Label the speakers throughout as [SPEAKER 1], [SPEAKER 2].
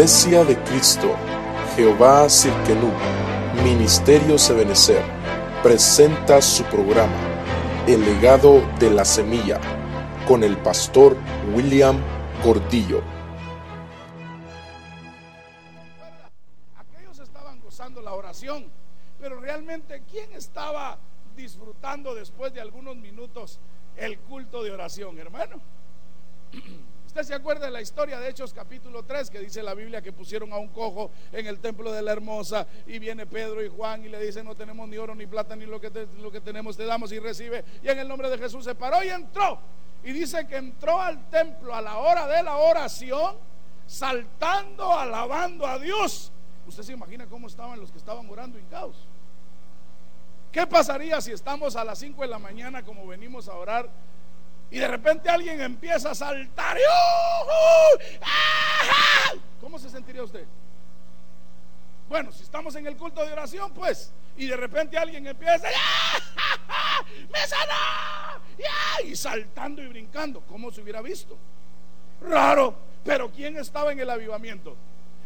[SPEAKER 1] Iglesia de Cristo, Jehová Cirkenú, Ministerio Sebenecer, presenta su programa, El legado de la semilla, con el pastor William Gordillo.
[SPEAKER 2] Aquellos estaban gozando la oración, pero realmente, ¿quién estaba disfrutando después de algunos minutos el culto de oración, hermano? Usted se acuerda de la historia de Hechos capítulo 3 que dice la Biblia que pusieron a un cojo en el templo de la hermosa y viene Pedro y Juan y le dicen no tenemos ni oro ni plata ni lo que, lo que tenemos te damos y recibe y en el nombre de Jesús se paró y entró y dice que entró al templo a la hora de la oración saltando, alabando a Dios. Usted se imagina cómo estaban los que estaban orando en caos. ¿Qué pasaría si estamos a las 5 de la mañana como venimos a orar? Y de repente alguien empieza a saltar. ¿Cómo se sentiría usted? Bueno, si estamos en el culto de oración, pues, y de repente alguien empieza, ¡me sanó! Y saltando y brincando, ¿cómo se hubiera visto? Raro, pero ¿quién estaba en el avivamiento?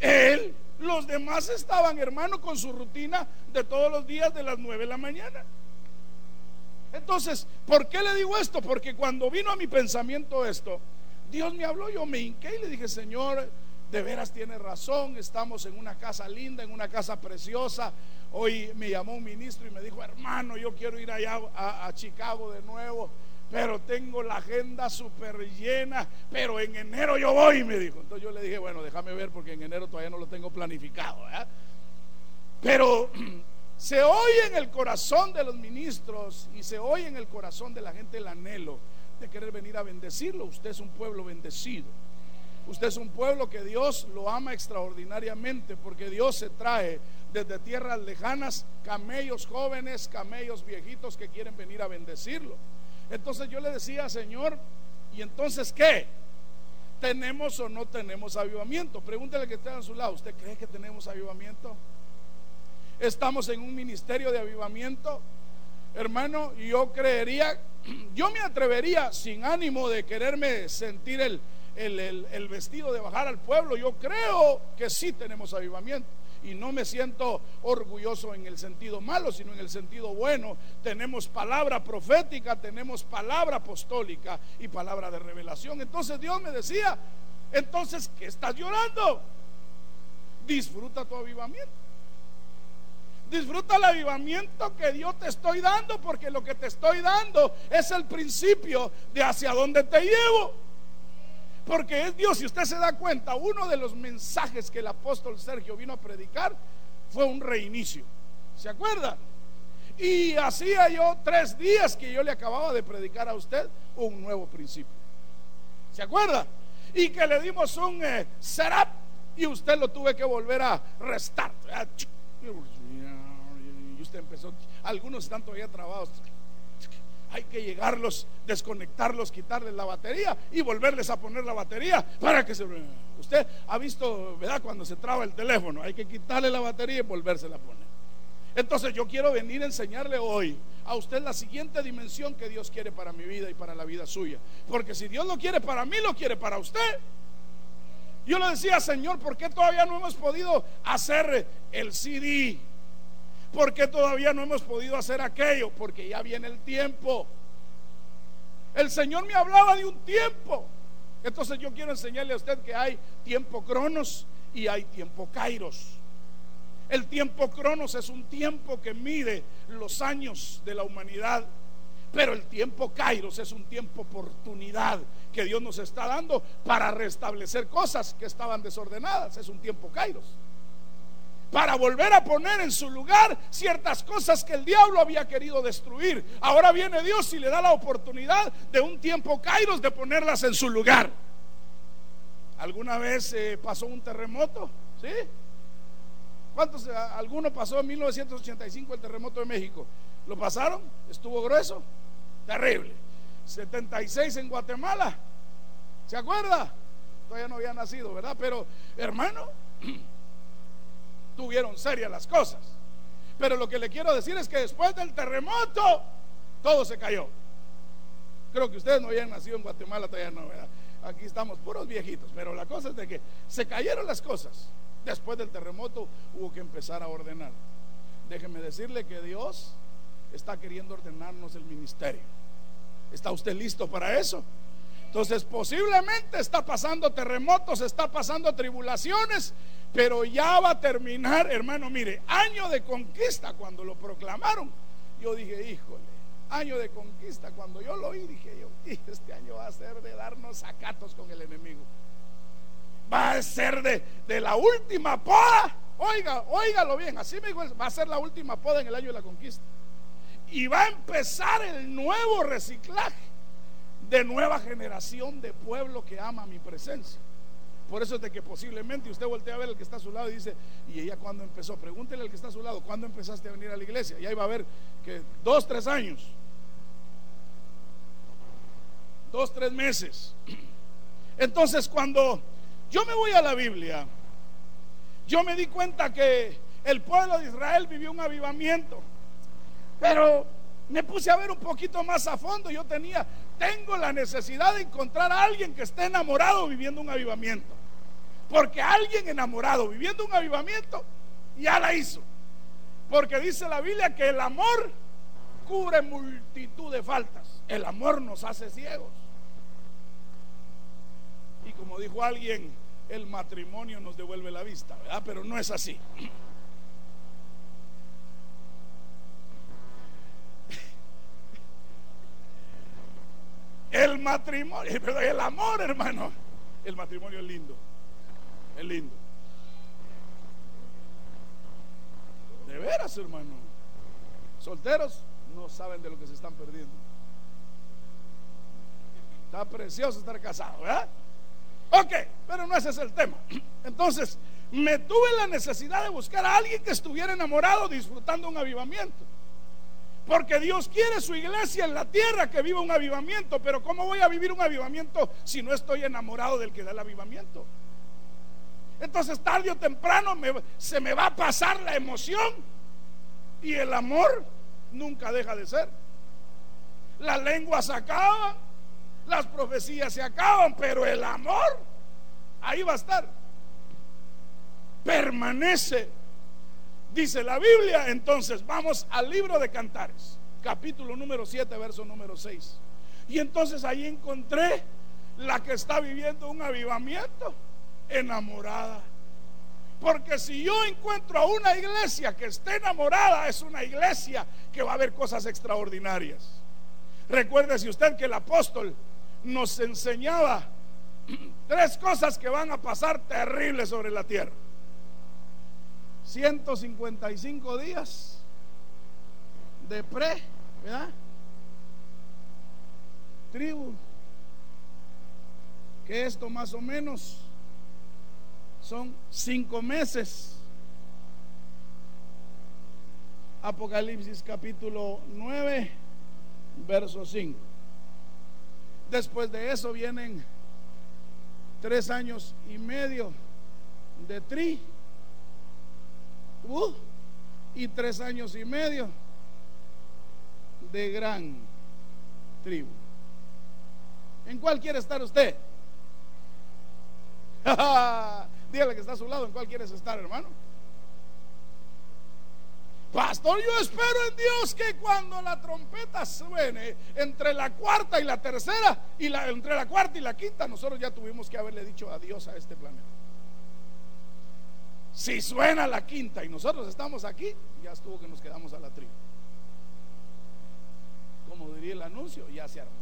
[SPEAKER 2] Él. Los demás estaban, hermano, con su rutina de todos los días de las nueve de la mañana. Entonces, ¿por qué le digo esto? Porque cuando vino a mi pensamiento esto, Dios me habló, yo me hinqué y le dije, Señor, de veras tiene razón, estamos en una casa linda, en una casa preciosa. Hoy me llamó un ministro y me dijo, hermano, yo quiero ir allá a, Chicago de nuevo, pero tengo la agenda súper llena, pero en enero yo voy, me dijo. Entonces yo le dije, bueno, déjame ver porque en enero todavía no lo tengo planificado. Pero se oye en el corazón de los ministros y se oye en el corazón de la gente el anhelo de querer venir a bendecirlo. Usted es un pueblo bendecido. Usted es un pueblo que Dios lo ama extraordinariamente porque Dios se trae desde tierras lejanas camellos jóvenes, camellos viejitos que quieren venir a bendecirlo. Entonces yo le decía, Señor, ¿y entonces qué? ¿Tenemos o no tenemos avivamiento? Pregúntele que esté a su lado, ¿usted cree que tenemos avivamiento? Estamos en un ministerio de avivamiento. Hermano, yo creería, yo me atrevería sin ánimo de quererme sentir el, el, vestido de bajar al pueblo. Yo creo que sí tenemos avivamiento y no me siento orgulloso en el sentido malo, sino en el sentido bueno. Tenemos palabra profética, tenemos palabra apostólica y palabra de revelación. Entonces Dios me decía, entonces, ¿qué estás llorando? Disfruta tu avivamiento. Disfruta el avivamiento que Dios te estoy dando, porque lo que te estoy dando es el principio de hacia dónde te llevo. Porque es Dios, si usted se da cuenta, uno de los mensajes que el apóstol Sergio vino a predicar fue un reinicio. ¿Se acuerda? Y hacía yo tres días que yo le acababa de predicar a usted un nuevo principio. ¿Se acuerda? Y que le dimos un eh, setup y usted lo tuve que volver a restar usted empezó, algunos están todavía trabados. Hay que llegarlos, desconectarlos, quitarles la batería y volverles a poner la batería para que se... Usted ha visto, ¿verdad? Cuando se traba el teléfono, hay que quitarle la batería y volvérsela a poner. Entonces yo quiero venir a enseñarle hoy a usted la siguiente dimensión que Dios quiere para mi vida y para la vida suya. Porque si Dios lo quiere para mí, lo quiere para usted. Yo le decía, Señor, ¿por qué todavía no hemos podido hacer el CD? ¿Por qué todavía no hemos podido hacer aquello? Porque ya viene el tiempo. El Señor me hablaba de un tiempo. Entonces yo quiero enseñarle a usted que hay tiempo cronos y hay tiempo kairos. El tiempo cronos es un tiempo que mide los años de la humanidad. Pero el tiempo kairos es un tiempo oportunidad que Dios nos está dando para restablecer cosas que estaban desordenadas. Es un tiempo kairos para volver a poner en su lugar ciertas cosas que el diablo había querido destruir. Ahora viene Dios y le da la oportunidad de un tiempo kairos de ponerlas en su lugar. ¿Alguna vez eh, pasó un terremoto? ¿Sí? ¿Cuántos? ¿Alguno pasó en 1985 el terremoto de México? ¿Lo pasaron? ¿Estuvo grueso? Terrible. 76 en Guatemala. ¿Se acuerda? Todavía no había nacido, ¿verdad? Pero, hermano, tuvieron serias las cosas. Pero lo que le quiero decir es que después del terremoto, todo se cayó. Creo que ustedes no habían nacido en Guatemala, todavía no, aquí estamos puros viejitos, pero la cosa es de que se cayeron las cosas. Después del terremoto hubo que empezar a ordenar. Déjeme decirle que Dios está queriendo ordenarnos el ministerio. ¿Está usted listo para eso? Entonces posiblemente está pasando terremotos, está pasando tribulaciones, pero ya va a terminar, hermano, mire, año de conquista cuando lo proclamaron. Yo dije, híjole, año de conquista, cuando yo lo oí, dije yo, este año va a ser de darnos sacatos con el enemigo. Va a ser de, de la última poda. Oiga, óigalo bien, así me dijo, va a ser la última poda en el año de la conquista. Y va a empezar el nuevo reciclaje de nueva generación de pueblo que ama mi presencia. Por eso es de que posiblemente usted voltea a ver al que está a su lado y dice, ¿y ella cuándo empezó? Pregúntele al que está a su lado, ¿cuándo empezaste a venir a la iglesia? Y ahí va a ver que dos, tres años. Dos, tres meses. Entonces cuando yo me voy a la Biblia, yo me di cuenta que el pueblo de Israel vivió un avivamiento. Pero me puse a ver un poquito más a fondo. Yo tenía, tengo la necesidad de encontrar a alguien que esté enamorado viviendo un avivamiento. Porque alguien enamorado viviendo un avivamiento ya la hizo. Porque dice la Biblia que el amor cubre multitud de faltas. El amor nos hace ciegos. Y como dijo alguien, el matrimonio nos devuelve la vista, ¿verdad? Pero no es así. El matrimonio, el amor, hermano. El matrimonio es lindo. Es lindo. De veras, hermano. Solteros no saben de lo que se están perdiendo. Está precioso estar casado, ¿verdad? Ok, pero no ese es el tema. Entonces, me tuve la necesidad de buscar a alguien que estuviera enamorado disfrutando un avivamiento. Porque Dios quiere su iglesia en la tierra que viva un avivamiento. Pero ¿cómo voy a vivir un avivamiento si no estoy enamorado del que da el avivamiento? Entonces tarde o temprano se me va a pasar la emoción y el amor nunca deja de ser. La lengua se acaba, las profecías se acaban, pero el amor ahí va a estar. Permanece Dice la Biblia, entonces vamos al libro de Cantares, capítulo número 7, verso número 6. Y entonces ahí encontré la que está viviendo un avivamiento enamorada. Porque si yo encuentro a una iglesia que esté enamorada, es una iglesia que va a haber cosas extraordinarias. Recuérdese usted que el apóstol nos enseñaba tres cosas que van a pasar terribles sobre la tierra. 155 días de pre, ¿verdad? Tribu, que esto más o menos son cinco meses. Apocalipsis capítulo 9, verso 5. Después de eso vienen tres años y medio de tri Y tres años y medio de gran tribu. ¿En cuál quiere estar usted? Dígale que está a su lado, ¿en cuál quieres estar, hermano? Pastor, yo espero en Dios que cuando la trompeta suene entre la cuarta y la tercera, y la, entre la cuarta y la quinta, nosotros ya tuvimos que haberle dicho adiós a este planeta. Si suena la quinta y nosotros estamos aquí, ya estuvo que nos quedamos a la tribu. Como diría el anuncio, ya se armó.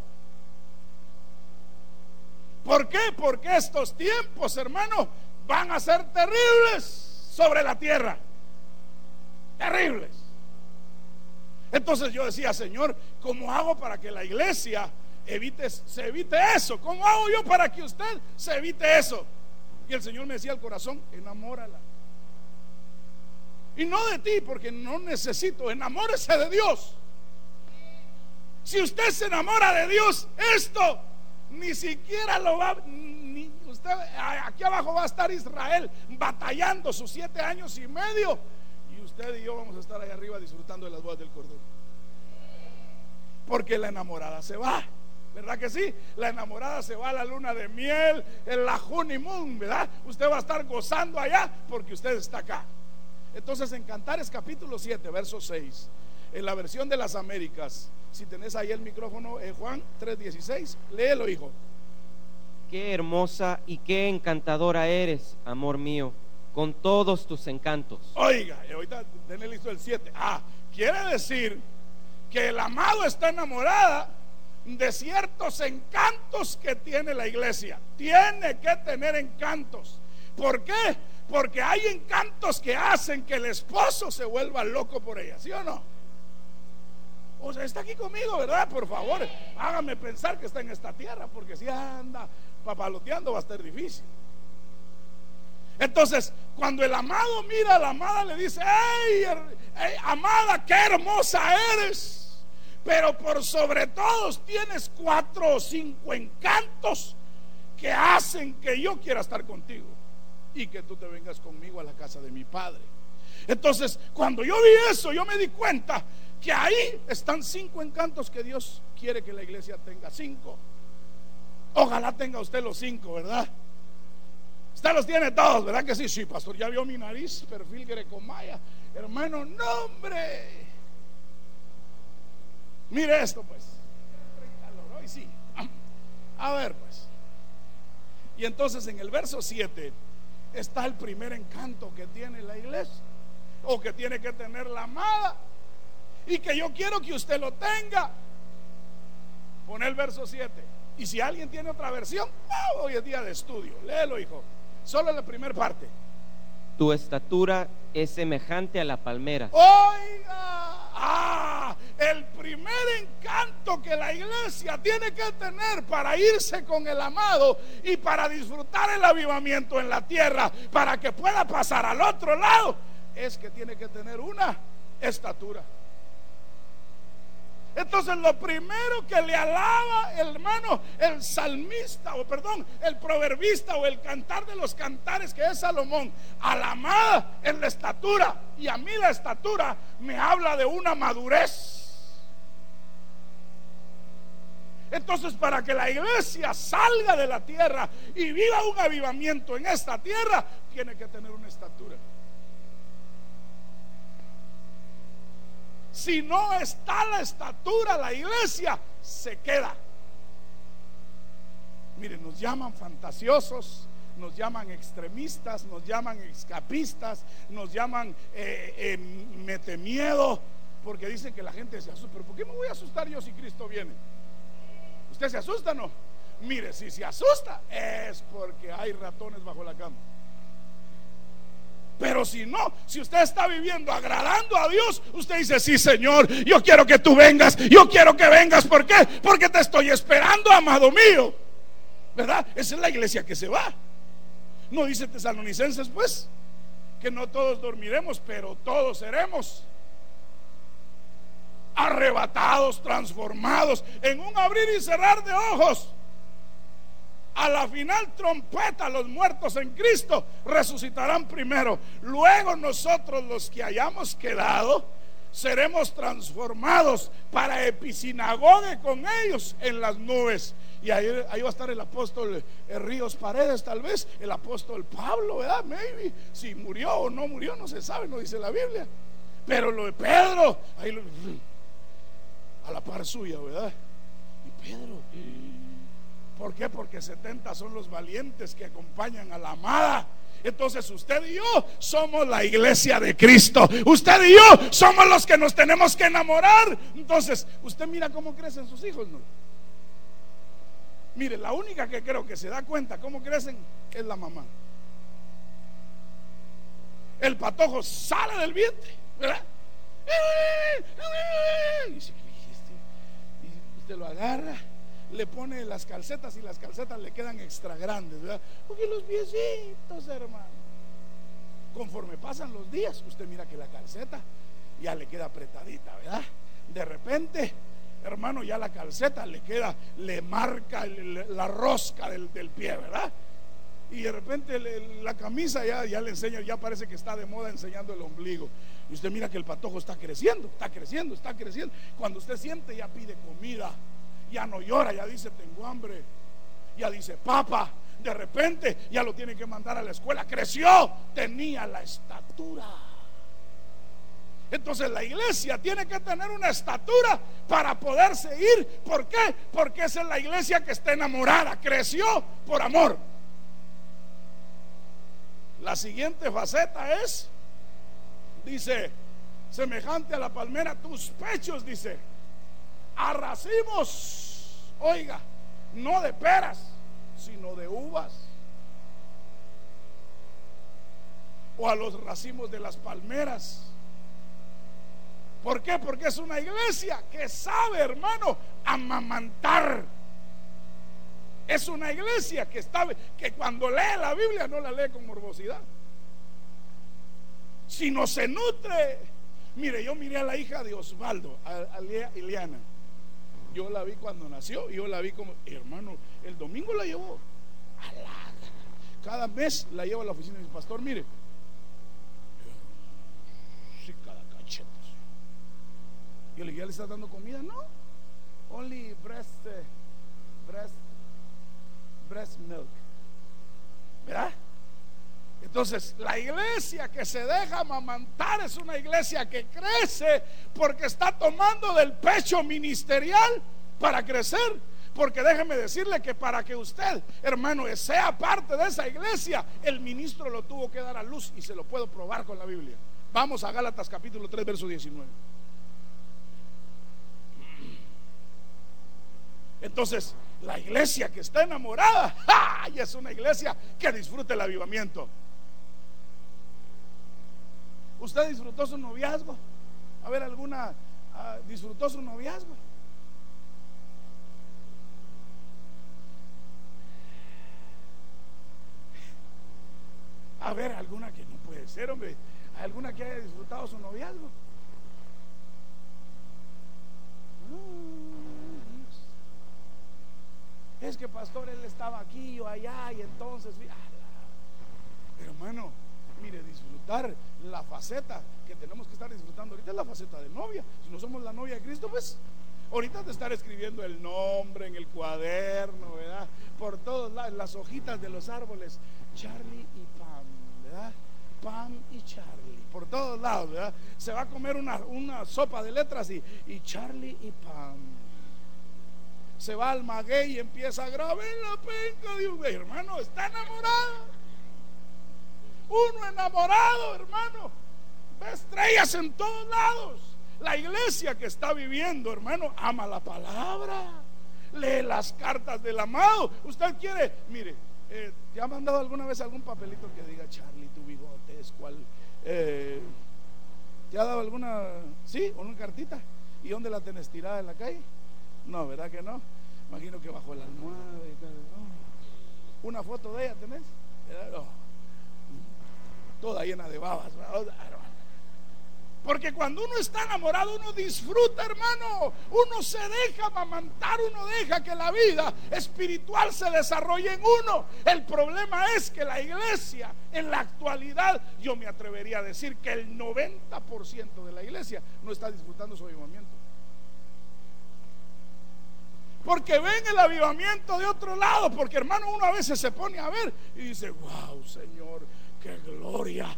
[SPEAKER 2] ¿Por qué? Porque estos tiempos, hermano, van a ser terribles sobre la tierra. Terribles. Entonces yo decía, Señor, ¿cómo hago para que la iglesia evite, se evite eso? ¿Cómo hago yo para que usted se evite eso? Y el Señor me decía al corazón, enamórala. Y no de ti, porque no necesito. Enamórese de Dios. Si usted se enamora de Dios, esto ni siquiera lo va. Ni usted, aquí abajo va a estar Israel batallando sus siete años y medio. Y usted y yo vamos a estar ahí arriba disfrutando de las bodas del cordero. Porque la enamorada se va. ¿verdad que sí? La enamorada se va a la luna de miel, en la honeymoon, ¿verdad? Usted va a estar gozando allá porque usted está acá. Entonces en Cantares capítulo 7, verso 6, en la versión de las Américas, si tenés ahí el micrófono, eh, Juan 3:16, léelo, hijo.
[SPEAKER 3] Qué hermosa y qué encantadora eres, amor mío, con todos tus encantos.
[SPEAKER 2] Oiga, y ahorita tenés listo el 7. Ah, quiere decir que el amado está enamorada de ciertos encantos que tiene la iglesia. Tiene que tener encantos. ¿Por qué? Porque hay encantos que hacen que el esposo se vuelva loco por ella, ¿sí o no? O sea, está aquí conmigo, ¿verdad? Por favor, hágame pensar que está en esta tierra, porque si anda papaloteando va a estar difícil. Entonces, cuando el amado mira a la amada, le dice, hey, amada, qué hermosa eres. Pero por sobre todos tienes cuatro o cinco encantos que hacen que yo quiera estar contigo y que tú te vengas conmigo a la casa de mi padre. Entonces, cuando yo vi eso, yo me di cuenta que ahí están cinco encantos que Dios quiere que la iglesia tenga. Cinco. Ojalá tenga usted los cinco, ¿verdad? Usted los tiene todos, ¿verdad que sí? Sí, pastor, ya vio mi nariz, perfil grecomaya. Hermano, nombre. Mire esto, pues. A ver, pues. Y entonces en el verso 7 está el primer encanto que tiene la iglesia, o que tiene que tener la amada, y que yo quiero que usted lo tenga. Pone el verso 7. Y si alguien tiene otra versión, hoy es día de estudio. Léelo, hijo. Solo la primera parte.
[SPEAKER 3] Tu estatura es semejante a la palmera.
[SPEAKER 2] Oiga, ah, el primer encanto que la iglesia tiene que tener para irse con el amado y para disfrutar el avivamiento en la tierra, para que pueda pasar al otro lado, es que tiene que tener una estatura. Entonces lo primero que le alaba hermano, el salmista, o perdón, el proverbista o el cantar de los cantares que es Salomón, a la amada en la estatura. Y a mí la estatura me habla de una madurez. Entonces, para que la iglesia salga de la tierra y viva un avivamiento en esta tierra, tiene que tener una estatura. Si no está la estatura, la iglesia se queda. Miren, nos llaman fantasiosos, nos llaman extremistas, nos llaman escapistas, nos llaman eh, eh, mete miedo, porque dicen que la gente se asusta. Pero ¿por qué me voy a asustar yo si Cristo viene? ¿Usted se asusta o no? Mire, si se asusta es porque hay ratones bajo la cama. Pero si no, si usted está viviendo agradando a Dios, usted dice, sí Señor, yo quiero que tú vengas, yo quiero que vengas. ¿Por qué? Porque te estoy esperando, amado mío. ¿Verdad? Esa es la iglesia que se va. No dice tesalonicenses, pues, que no todos dormiremos, pero todos seremos arrebatados, transformados en un abrir y cerrar de ojos a la final trompeta, los muertos en Cristo resucitarán primero. Luego nosotros los que hayamos quedado seremos transformados para episinagogue con ellos en las nubes. Y ahí, ahí, va a estar el apóstol eh, Ríos Paredes, tal vez, el apóstol Pablo, ¿verdad? Maybe. Si murió o no murió, no se sabe, no dice la Biblia. Pero lo de Pedro, ahí a la par suya, ¿verdad? Y Pedro, ¿Por qué? Porque 70 son los valientes que acompañan a la amada. Entonces usted y yo somos la iglesia de Cristo. Usted y yo somos los que nos tenemos que enamorar. Entonces, usted mira cómo crecen sus hijos, ¿no? Mire, la única que creo que se da cuenta cómo crecen es la mamá. El patojo sale del vientre, ¿verdad? Y usted lo agarra le pone las calcetas y las calcetas le quedan extra grandes, ¿verdad? Porque los piecitos, hermano. Conforme pasan los días, usted mira que la calceta ya le queda apretadita, ¿verdad? De repente, hermano, ya la calceta le queda, le marca la rosca del, pie, ¿verdad? Y de repente la camisa ya, ya le enseña, ya parece que está de moda enseñando el ombligo. Y usted mira que el patojo está creciendo, está creciendo, está creciendo. Cuando usted siente, ya pide comida ya no llora, ya dice, tengo hambre. Ya dice, papá, de repente ya lo tiene que mandar a la escuela. Creció, tenía la estatura. Entonces la iglesia tiene que tener una estatura para poderse ir. ¿Por qué? Porque esa es la iglesia que está enamorada. Creció por amor. La siguiente faceta es, dice, semejante a la palmera, tus pechos, dice, a racimos, oiga, no de peras, sino de uvas. O a los racimos de las palmeras. ¿Por qué? Porque es una iglesia que sabe, hermano, amamantar. Es una iglesia que está que cuando lee la Biblia no la lee con morbosidad. Sino se nutre. Mire, yo miré a la hija de Osvaldo, a, a Ileana. Yo la vi cuando nació, yo la vi como, hermano, el domingo la llevó. Cada mes la llevo a la oficina de mi pastor, mire. Sí, cada cachete. Yo le dije, ¿ya le está dando comida? No. Only breast, eh, breast, breast milk. ¿Verdad? Entonces, la iglesia que se deja amamantar es una iglesia que crece porque está tomando del pecho ministerial para crecer. Porque déjeme decirle que para que usted, hermano, sea parte de esa iglesia, el ministro lo tuvo que dar a luz y se lo puedo probar con la Biblia. Vamos a Gálatas capítulo 3, verso 19. Entonces, la iglesia que está enamorada, ¡ay! es una iglesia que disfruta el avivamiento. ¿Usted disfrutó su noviazgo? A ver, ¿alguna ah, disfrutó su noviazgo? A ver, alguna que no puede ser, hombre. ¿Alguna que haya disfrutado su noviazgo? Es que pastor, él estaba aquí o allá y entonces, hermano, mire, disfrutar la faceta que tenemos que estar disfrutando ahorita es la faceta de novia. Si no somos la novia de Cristo, pues ahorita de estar escribiendo el nombre en el cuaderno, ¿verdad? Por todos lados, las hojitas de los árboles, Charlie y Pam, ¿verdad? Pam y Charlie, por todos lados, ¿verdad? Se va a comer una, sopa de letras y, y Charlie y Pam. Se va al maguey y empieza a grabar la penca de un hermano, está enamorado. Uno enamorado, hermano. Ve estrellas en todos lados. La iglesia que está viviendo, hermano, ama la palabra. Lee las cartas del amado. Usted quiere, mire, eh, ¿te ha mandado alguna vez algún papelito que diga Charlie, tu bigote es cual? Eh, ¿Te ha dado alguna, sí, una cartita? ¿Y dónde la tenés tirada en la calle? No, ¿verdad que no? Imagino que bajo la almohada y tal. ¿Una foto de ella tenés? toda llena de babas. Porque cuando uno está enamorado, uno disfruta, hermano. Uno se deja amamantar, uno deja que la vida espiritual se desarrolle en uno. El problema es que la iglesia, en la actualidad, yo me atrevería a decir que el 90% de la iglesia no está disfrutando su avivamiento. Porque ven el avivamiento de otro lado. Porque hermano, uno a veces se pone a ver y dice, wow, Señor, qué gloria,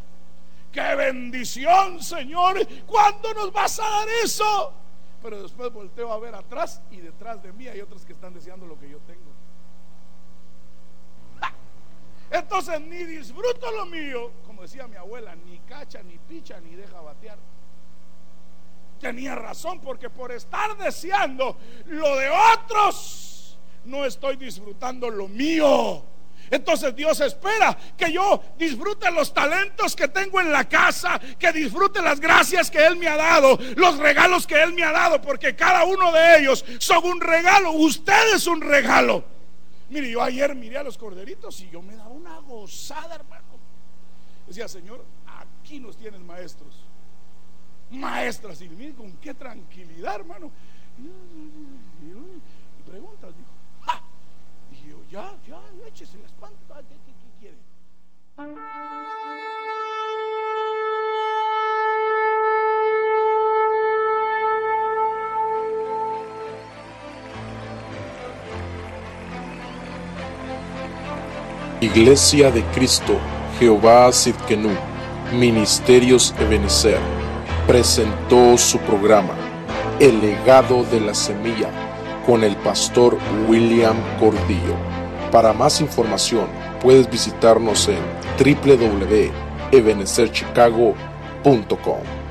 [SPEAKER 2] qué bendición, Señor. ¿Cuándo nos vas a dar eso? Pero después volteo a ver atrás y detrás de mí hay otros que están deseando lo que yo tengo. Entonces ni disfruto lo mío, como decía mi abuela, ni cacha, ni picha, ni deja batear. Tenía razón porque por estar deseando lo de otros, no estoy disfrutando lo mío. Entonces Dios espera que yo disfrute los talentos que tengo en la casa, que disfrute las gracias que Él me ha dado, los regalos que Él me ha dado, porque cada uno de ellos son un regalo. Usted es un regalo. Mire, yo ayer miré a los corderitos y yo me daba una gozada, hermano. Decía, Señor, aquí nos tienen maestros maestras. Y miren con qué tranquilidad, hermano. Y preguntas, dijo, ¡ja! Y yo, ya, ya, échese las pantas, ¿qué, qué, quiere?
[SPEAKER 1] Iglesia de Cristo, Jehová Sidkenu, Ministerios Ebenezer presentó su programa, El legado de la semilla, con el pastor William Cordillo. Para más información, puedes visitarnos en www.ebenezerchicago.com.